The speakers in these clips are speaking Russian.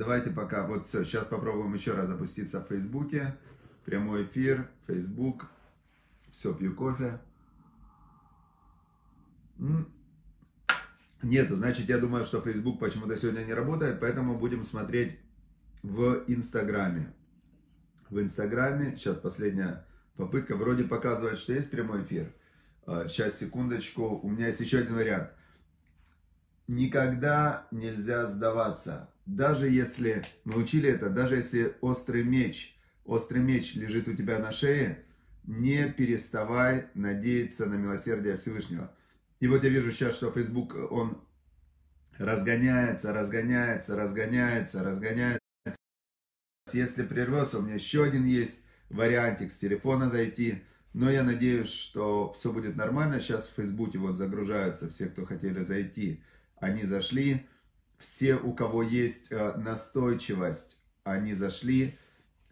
Давайте пока, вот все, сейчас попробуем еще раз запуститься в Фейсбуке. Прямой эфир, Фейсбук. Все, пью кофе. Нету, значит, я думаю, что Facebook почему-то сегодня не работает, поэтому будем смотреть в Инстаграме. В Инстаграме, сейчас последняя попытка, вроде показывает, что есть прямой эфир. Сейчас, а, секундочку, у меня есть еще один вариант. Никогда нельзя сдаваться. Даже если, мы учили это, даже если острый меч, острый меч лежит у тебя на шее, не переставай надеяться на милосердие Всевышнего. И вот я вижу сейчас, что Facebook, он разгоняется, разгоняется, разгоняется, разгоняется. Если прервется, у меня еще один есть вариантик с телефона зайти. Но я надеюсь, что все будет нормально. Сейчас в Фейсбуке вот загружаются все, кто хотели зайти. Они зашли. Все, у кого есть э, настойчивость, они зашли.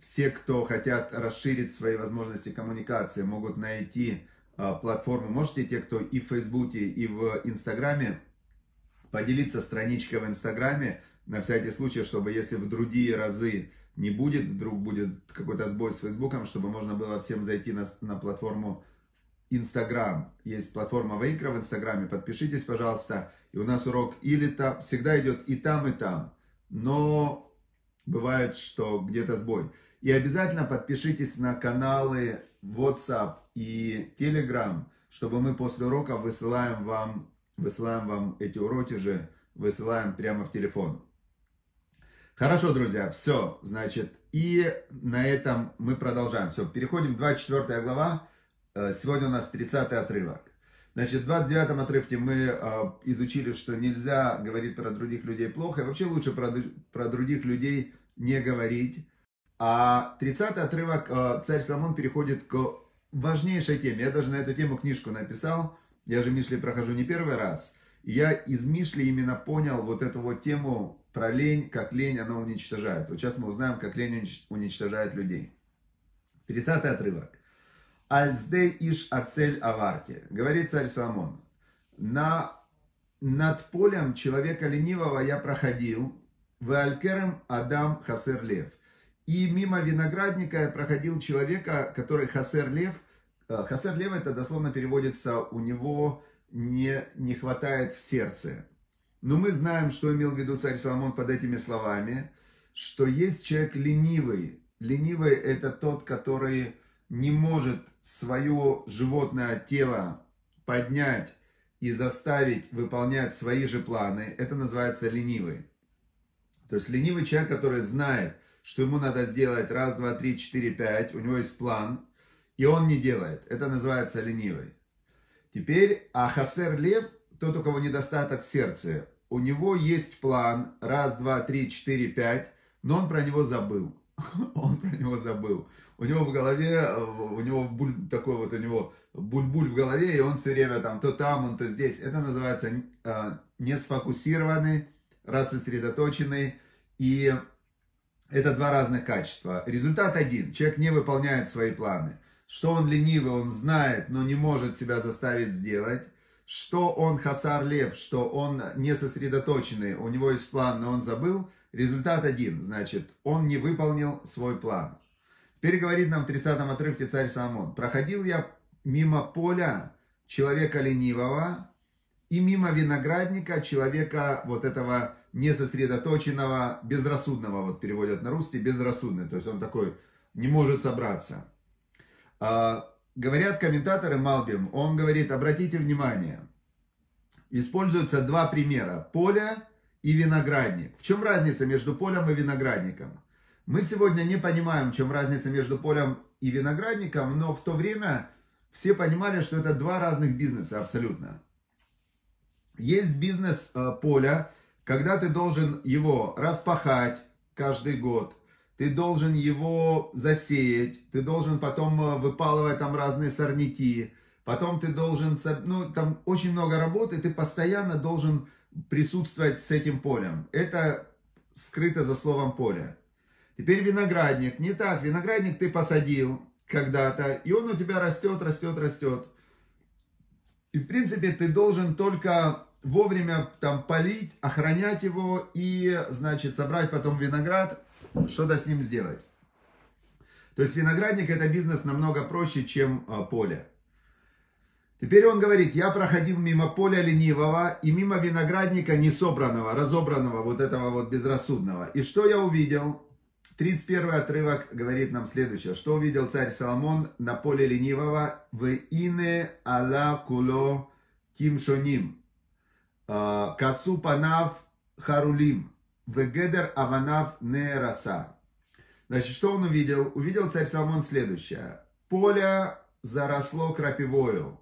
Все, кто хотят расширить свои возможности коммуникации, могут найти а, платформы. Можете те, кто и в Фейсбуке, и в Инстаграме, поделиться страничкой в Инстаграме, на всякий случай, чтобы если в другие разы не будет, вдруг будет какой-то сбой с Фейсбуком, чтобы можно было всем зайти на, на платформу Инстаграм. Есть платформа Вейкра в Инстаграме, подпишитесь, пожалуйста. И у нас урок или там, всегда идет и там, и там. Но бывает, что где-то сбой. И обязательно подпишитесь на каналы WhatsApp и Telegram, чтобы мы после урока высылаем вам, высылаем вам эти уроки же, высылаем прямо в телефон. Хорошо, друзья, все, значит, и на этом мы продолжаем. Все, переходим, 24 глава, сегодня у нас 30 отрывок. Значит, в 29 отрывке мы э, изучили, что нельзя говорить про других людей плохо, и вообще лучше про, про других людей не говорить. А 30 отрывок э, царь Соломон переходит к важнейшей теме. Я даже на эту тему книжку написал. Я же Мишли прохожу не первый раз. Я из Мишли именно понял вот эту вот тему про лень, как лень она уничтожает. Вот сейчас мы узнаем, как лень уничтожает людей. 30 отрывок. Альздей иш ацель аварте. Говорит царь Соломон. На, над полем человека ленивого я проходил. В алькерем Адам Хасер Лев. И мимо виноградника проходил человека, который Хасер Лев. Э, Хасер Лев это дословно переводится, у него не, не хватает в сердце. Но мы знаем, что имел в виду царь Соломон под этими словами, что есть человек ленивый. Ленивый это тот, который не может свое животное тело поднять и заставить выполнять свои же планы. Это называется ленивый. То есть ленивый человек, который знает, что ему надо сделать раз, два, три, четыре, пять, у него есть план, и он не делает. Это называется ленивый. Теперь, а хасер лев, тот, у кого недостаток в сердце, у него есть план, раз, два, три, четыре, пять, но он про него забыл. Он про него забыл. У него в голове, у него буль, такой вот у него буль-буль в голове, и он все время там то там, он то здесь. Это называется э, не сфокусированный, рассосредоточенный и это два разных качества. Результат один. Человек не выполняет свои планы. Что он ленивый, он знает, но не может себя заставить сделать. Что он хасар лев, что он не сосредоточенный, у него есть план, но он забыл. Результат один. Значит, он не выполнил свой план. Теперь говорит нам в 30-м отрывке царь Соломон. Проходил я мимо поля человека ленивого и мимо виноградника человека вот этого несосредоточенного, безрассудного, вот переводят на русский, безрассудный, то есть он такой не может собраться. А, говорят комментаторы Малбим, он говорит, обратите внимание, используются два примера, поле и виноградник. В чем разница между полем и виноградником? Мы сегодня не понимаем, в чем разница между полем и виноградником, но в то время все понимали, что это два разных бизнеса абсолютно. Есть бизнес э, поля, когда ты должен его распахать каждый год, ты должен его засеять, ты должен потом э, выпалывать там разные сорняки, потом ты должен, ну там очень много работы, ты постоянно должен присутствовать с этим полем. Это скрыто за словом поле. Теперь виноградник. Не так, виноградник ты посадил когда-то, и он у тебя растет, растет, растет. И в принципе ты должен только вовремя там полить, охранять его и, значит, собрать потом виноград, что-то с ним сделать. То есть виноградник это бизнес намного проще, чем а, поле. Теперь он говорит, я проходил мимо поля ленивого и мимо виноградника несобранного, разобранного, вот этого вот безрассудного. И что я увидел? 31 отрывок говорит нам следующее. Что увидел царь Соломон на поле ленивого? В ине ала куло кимшоним. А, касу панав харулим. Вегедер аванав нераса. Значит, что он увидел? Увидел царь Соломон следующее. Поле заросло крапивою.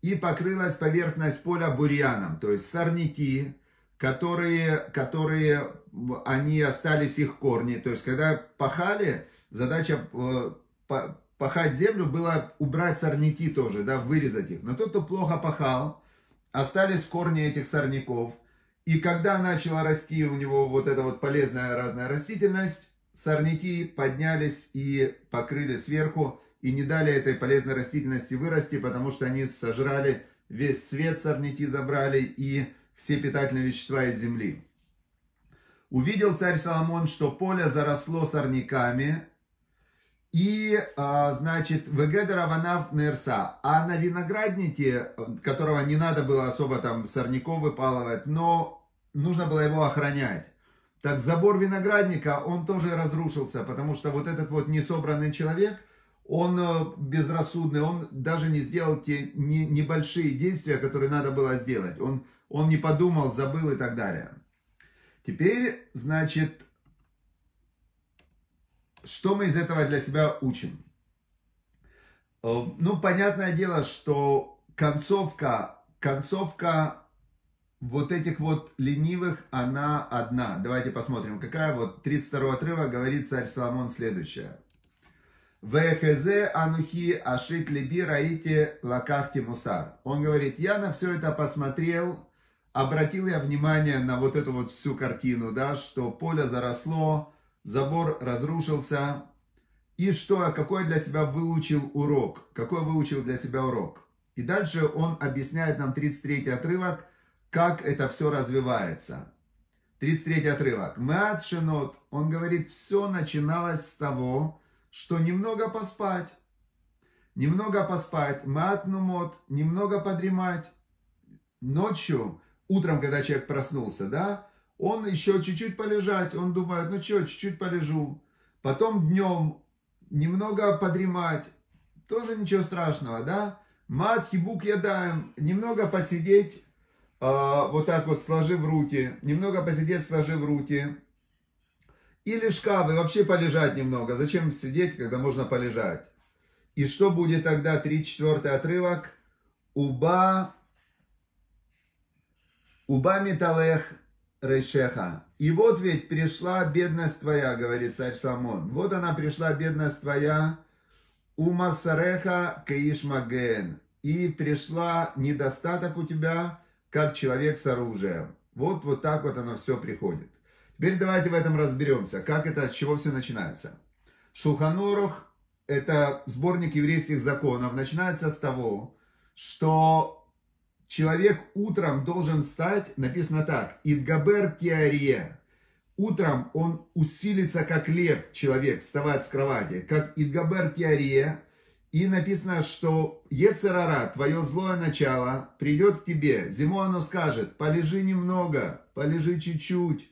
И покрылась поверхность поля бурьяном. То есть сорняки, которые, которые они остались их корни. То есть, когда пахали, задача э, пахать землю было убрать сорняки тоже, да, вырезать их. Но тот, кто плохо пахал, остались корни этих сорняков. И когда начала расти у него вот эта вот полезная разная растительность, сорняки поднялись и покрыли сверху, и не дали этой полезной растительности вырасти, потому что они сожрали весь свет, сорняки забрали и все питательные вещества из земли. Увидел царь Соломон, что поле заросло сорняками, и, а, значит, Вегедера Ванав Нерса, а на винограднике, которого не надо было особо там сорняков выпалывать, но нужно было его охранять. Так забор виноградника, он тоже разрушился, потому что вот этот вот несобранный человек, он э, безрассудный, он даже не сделал те небольшие действия, которые надо было сделать. Он, он не подумал, забыл и так далее. Теперь, значит, что мы из этого для себя учим? Э, ну, понятное дело, что концовка, концовка вот этих вот ленивых, она одна. Давайте посмотрим, какая вот 32 отрывок говорит царь Соломон следующее. Вехезе анухи ашит либи раите лакахти мусар. Он говорит, я на все это посмотрел, обратил я внимание на вот эту вот всю картину, да, что поле заросло, забор разрушился. И что, какой для себя выучил урок? Какой выучил для себя урок? И дальше он объясняет нам 33 отрывок, как это все развивается. 33 отрывок. Мат шинот, он говорит, все начиналось с того, что немного поспать. Немного поспать. Мат нумот, немного подремать. Ночью, утром, когда человек проснулся, да, он еще чуть-чуть полежать, он думает, ну что, чуть-чуть полежу. Потом днем немного подремать, тоже ничего страшного, да. Мат, хибук ядаем, немного посидеть, э, вот так вот сложив руки, немного посидеть, сложив руки. Или шкафы, вообще полежать немного. Зачем сидеть, когда можно полежать? И что будет тогда, 3-4 отрывок? Уба, уба металех Рейшеха. И вот ведь пришла бедность твоя, говорит царь Самон. Вот она пришла, бедность твоя, у Махсареха Каишмаген. И пришла недостаток у тебя, как человек с оружием. Вот, вот так вот оно все приходит. Теперь давайте в этом разберемся, как это, с чего все начинается. Шулханорух – это сборник еврейских законов. Начинается с того, что Человек утром должен встать, написано так, «Идгабер киария». Утром он усилится, как лев, человек, вставать с кровати, как Идгабер киария. И написано, что Ецерара, твое злое начало, придет к тебе. Зимой оно скажет, полежи немного, полежи чуть-чуть.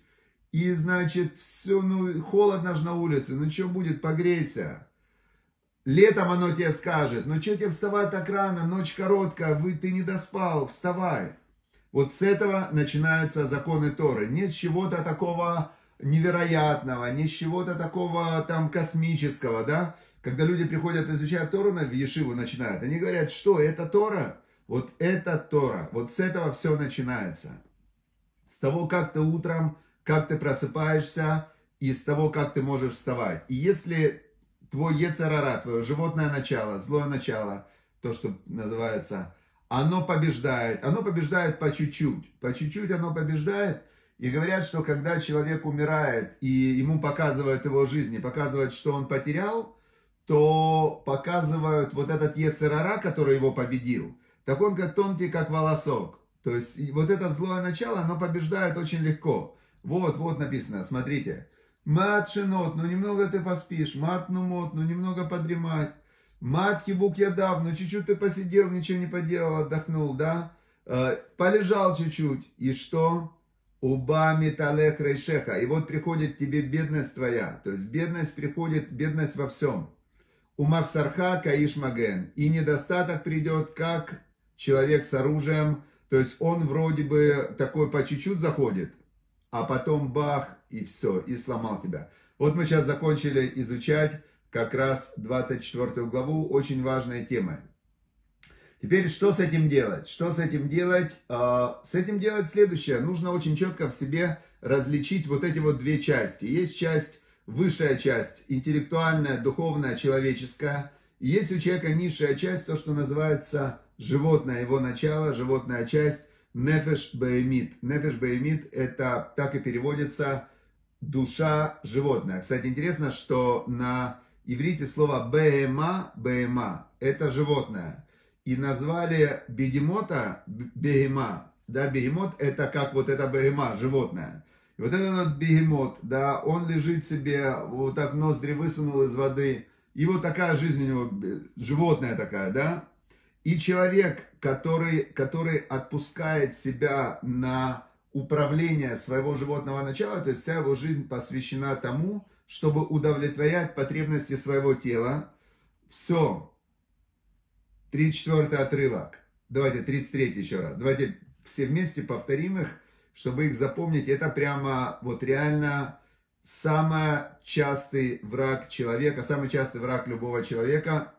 И значит, все, ну, холодно же на улице, ну что будет, погрейся. Летом оно тебе скажет, ну что тебе вставать так рано, ночь короткая, вы, ты не доспал, вставай. Вот с этого начинаются законы Торы. Не с чего-то такого невероятного, не с чего-то такого там космического, да. Когда люди приходят изучать Тору на Ешиву начинают, они говорят, что это Тора? Вот это Тора. Вот с этого все начинается. С того, как ты утром, как ты просыпаешься, и с того, как ты можешь вставать. И если твой Ецарара, твое животное начало, злое начало, то, что называется, оно побеждает. Оно побеждает по чуть-чуть. По чуть-чуть оно побеждает. И говорят, что когда человек умирает, и ему показывают его жизни, показывают, что он потерял, то показывают вот этот Ецерара, который его победил. Так он как тонкий, как волосок. То есть вот это злое начало, оно побеждает очень легко. Вот, вот написано, смотрите. Мат шинот, ну немного ты поспишь. Мат нумот, ну немного подремать. Мат хибук ядав, ну чуть-чуть ты посидел, ничего не поделал, отдохнул, да? Э, полежал чуть-чуть. И что? Уба металех рейшеха. И вот приходит тебе бедность твоя. То есть бедность приходит, бедность во всем. У Максарха Каиш. И недостаток придет, как человек с оружием. То есть он вроде бы такой по чуть-чуть заходит, а потом бах, и все, и сломал тебя. Вот мы сейчас закончили изучать как раз 24 главу, очень важная тема. Теперь что с этим делать? Что с этим делать? А, с этим делать следующее. Нужно очень четко в себе различить вот эти вот две части. Есть часть высшая часть, интеллектуальная, духовная, человеческая. И есть у человека низшая часть, то, что называется животное, его начало, животная часть, нефеш баэмит. Нефеш баэмит это так и переводится душа животное. Кстати, интересно, что на иврите слово беема, беема, это животное. И назвали бегемота бегема. Да, бегемот это как вот это бегема, животное. И вот этот бегемот, да, он лежит себе, вот так ноздри высунул из воды. И вот такая жизнь у него, животное такая, да. И человек, который, который отпускает себя на управление своего животного начала, то есть вся его жизнь посвящена тому, чтобы удовлетворять потребности своего тела. Все. 34 отрывок. Давайте 33 еще раз. Давайте все вместе повторим их чтобы их запомнить, это прямо вот реально самый частый враг человека, самый частый враг любого человека,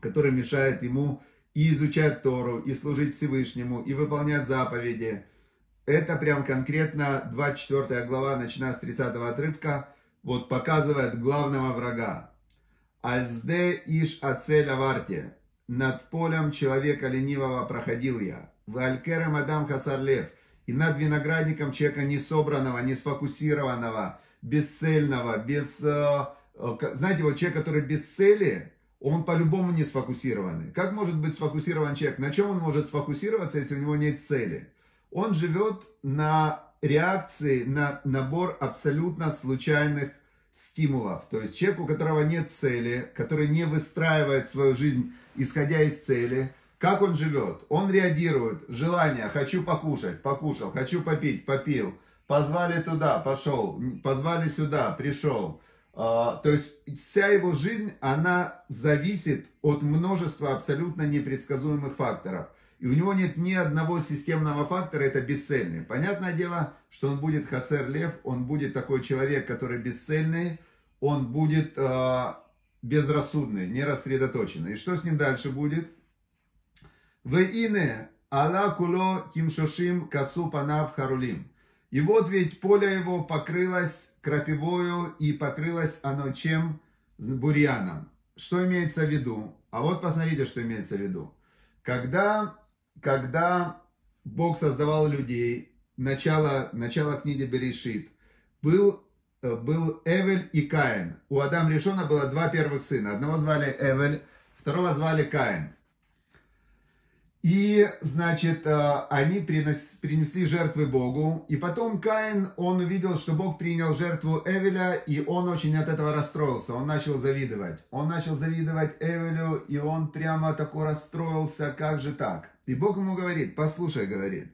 который мешает ему и изучать Тору, и служить Всевышнему, и выполнять заповеди. Это прям конкретно 24 глава, начиная с 30 отрывка, вот показывает главного врага. Альзде иш ацель аварте. Над полем человека ленивого проходил я. Валькерам адам хасарлев и над виноградником человека не собранного, не сфокусированного, бесцельного, без... Э, э, знаете, вот человек, который без цели, он по-любому не сфокусированный. Как может быть сфокусирован человек? На чем он может сфокусироваться, если у него нет цели? Он живет на реакции, на набор абсолютно случайных стимулов. То есть человек, у которого нет цели, который не выстраивает свою жизнь, исходя из цели, как он живет? Он реагирует. Желание, хочу покушать, покушал, хочу попить, попил. Позвали туда, пошел. Позвали сюда, пришел. А, то есть вся его жизнь, она зависит от множества абсолютно непредсказуемых факторов. И у него нет ни одного системного фактора, это бесцельный. Понятное дело, что он будет хасер лев, он будет такой человек, который бесцельный, он будет э, безрассудный, нерассредоточенный. И что с ним дальше будет? Веине, Алла куло тимшошим касу панав харулим. И вот ведь поле его покрылось крапивою, и покрылось оно чем? Бурьяном. Что имеется в виду? А вот посмотрите, что имеется в виду. Когда, когда Бог создавал людей, начало, начало книги Берешит, был, был Эвель и Каин. У Адама Решона было два первых сына. Одного звали Эвель, второго звали Каин. И, значит, э, они принесли жертвы Богу. И потом Каин, он увидел, что Бог принял жертву Эвеля, и он очень от этого расстроился. Он начал завидовать. Он начал завидовать Эвелю, и он прямо такой расстроился, как же так? И Бог ему говорит, послушай, говорит,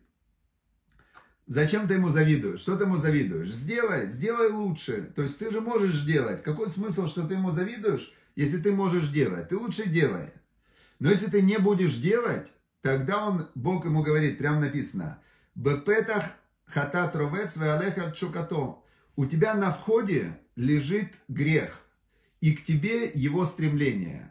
Зачем ты ему завидуешь? Что ты ему завидуешь? Сделай, сделай лучше. То есть ты же можешь делать. Какой смысл, что ты ему завидуешь, если ты можешь делать? Ты лучше делай. Но если ты не будешь делать, Тогда он, Бог ему говорит, прям написано, «Бепетах хатат ровец чукато». У тебя на входе лежит грех, и к тебе его стремление.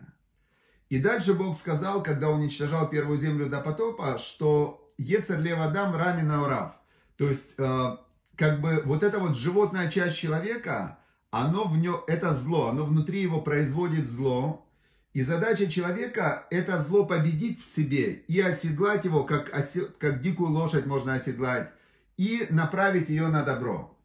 И дальше Бог сказал, когда уничтожал первую землю до потопа, что «Ецер левадам рамина урав». То есть, э, как бы вот эта вот животная часть человека, оно в нем, это зло, оно внутри его производит зло, и задача человека – это зло победить в себе и оседлать его, как, осел, как дикую лошадь можно оседлать, и направить ее на добро.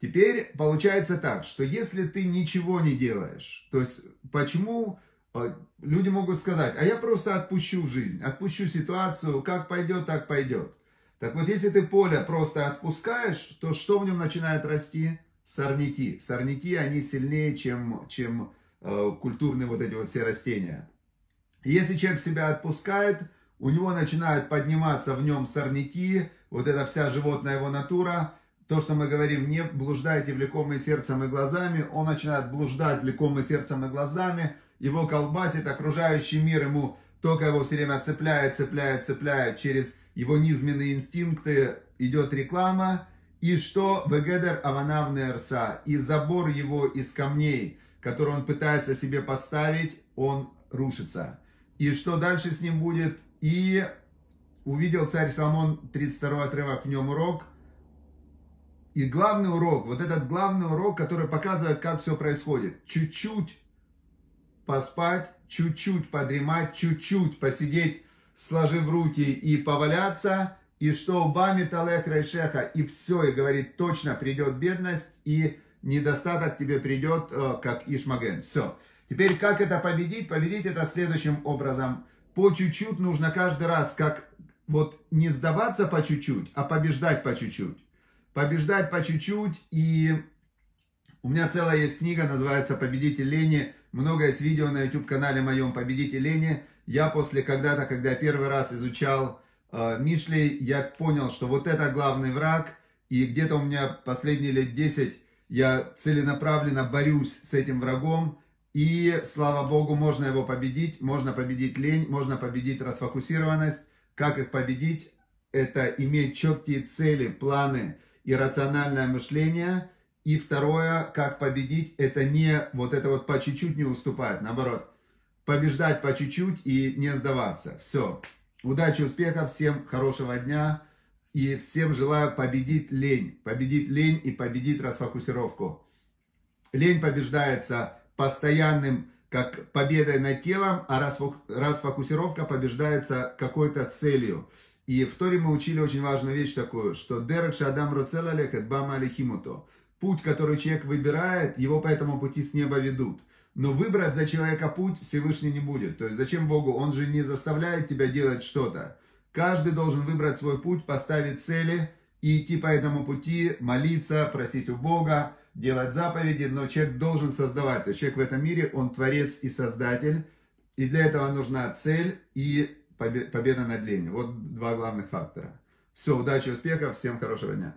Теперь получается так, что если ты ничего не делаешь, то есть почему э, люди могут сказать, а я просто отпущу жизнь, отпущу ситуацию, как пойдет, так пойдет. Так вот, если ты поле просто отпускаешь, то что в нем начинает расти? Сорняки. Сорняки, они сильнее, чем, чем культурные вот эти вот все растения. Если человек себя отпускает, у него начинают подниматься в нем сорняки, вот эта вся животная его натура, то, что мы говорим, не блуждайте влекомые сердцем и глазами, он начинает блуждать влекомые сердцем и глазами, его колбасит, окружающий мир ему только его все время цепляет, цепляет, цепляет. Через его низменные инстинкты, идет реклама, и что? Вегедер Аванавны Эрса, и забор его из камней, который он пытается себе поставить, он рушится. И что дальше с ним будет? И увидел царь Соломон, 32 отрывок, в нем урок. И главный урок, вот этот главный урок, который показывает, как все происходит. Чуть-чуть поспать, чуть-чуть подремать, чуть-чуть посидеть, сложив руки и поваляться. И что у Бами Талех Райшеха, и все, и говорит, точно придет бедность, и недостаток тебе придет, э, как Ишмаген. Все. Теперь, как это победить? Победить это следующим образом. По чуть-чуть нужно каждый раз, как вот не сдаваться по чуть-чуть, а побеждать по чуть-чуть. Побеждать по чуть-чуть. И у меня целая есть книга, называется «Победитель лени». Много есть видео на YouTube-канале моем «Победитель лени». Я после когда-то, когда первый раз изучал э, Мишлей, я понял, что вот это главный враг. И где-то у меня последние лет 10 я целенаправленно борюсь с этим врагом. И, слава Богу, можно его победить, можно победить лень, можно победить расфокусированность. Как их победить? Это иметь четкие цели, планы и рациональное мышление. И второе, как победить, это не вот это вот по чуть-чуть не уступать, наоборот, побеждать по чуть-чуть и не сдаваться. Все. Удачи, успехов, всем хорошего дня. И всем желаю победить лень. Победить лень и победить расфокусировку. Лень побеждается постоянным, как победой над телом, а расфокусировка побеждается какой-то целью. И в Торе мы учили очень важную вещь такую, что «Дерек шадам роцела лекет бама алихимуто». Путь, который человек выбирает, его по этому пути с неба ведут. Но выбрать за человека путь Всевышний не будет. То есть зачем Богу? Он же не заставляет тебя делать что-то. Каждый должен выбрать свой путь, поставить цели и идти по этому пути, молиться, просить у Бога, делать заповеди, но человек должен создавать. То есть человек в этом мире, он творец и создатель. И для этого нужна цель и победа над ленью. Вот два главных фактора. Все, удачи, успехов, всем хорошего дня.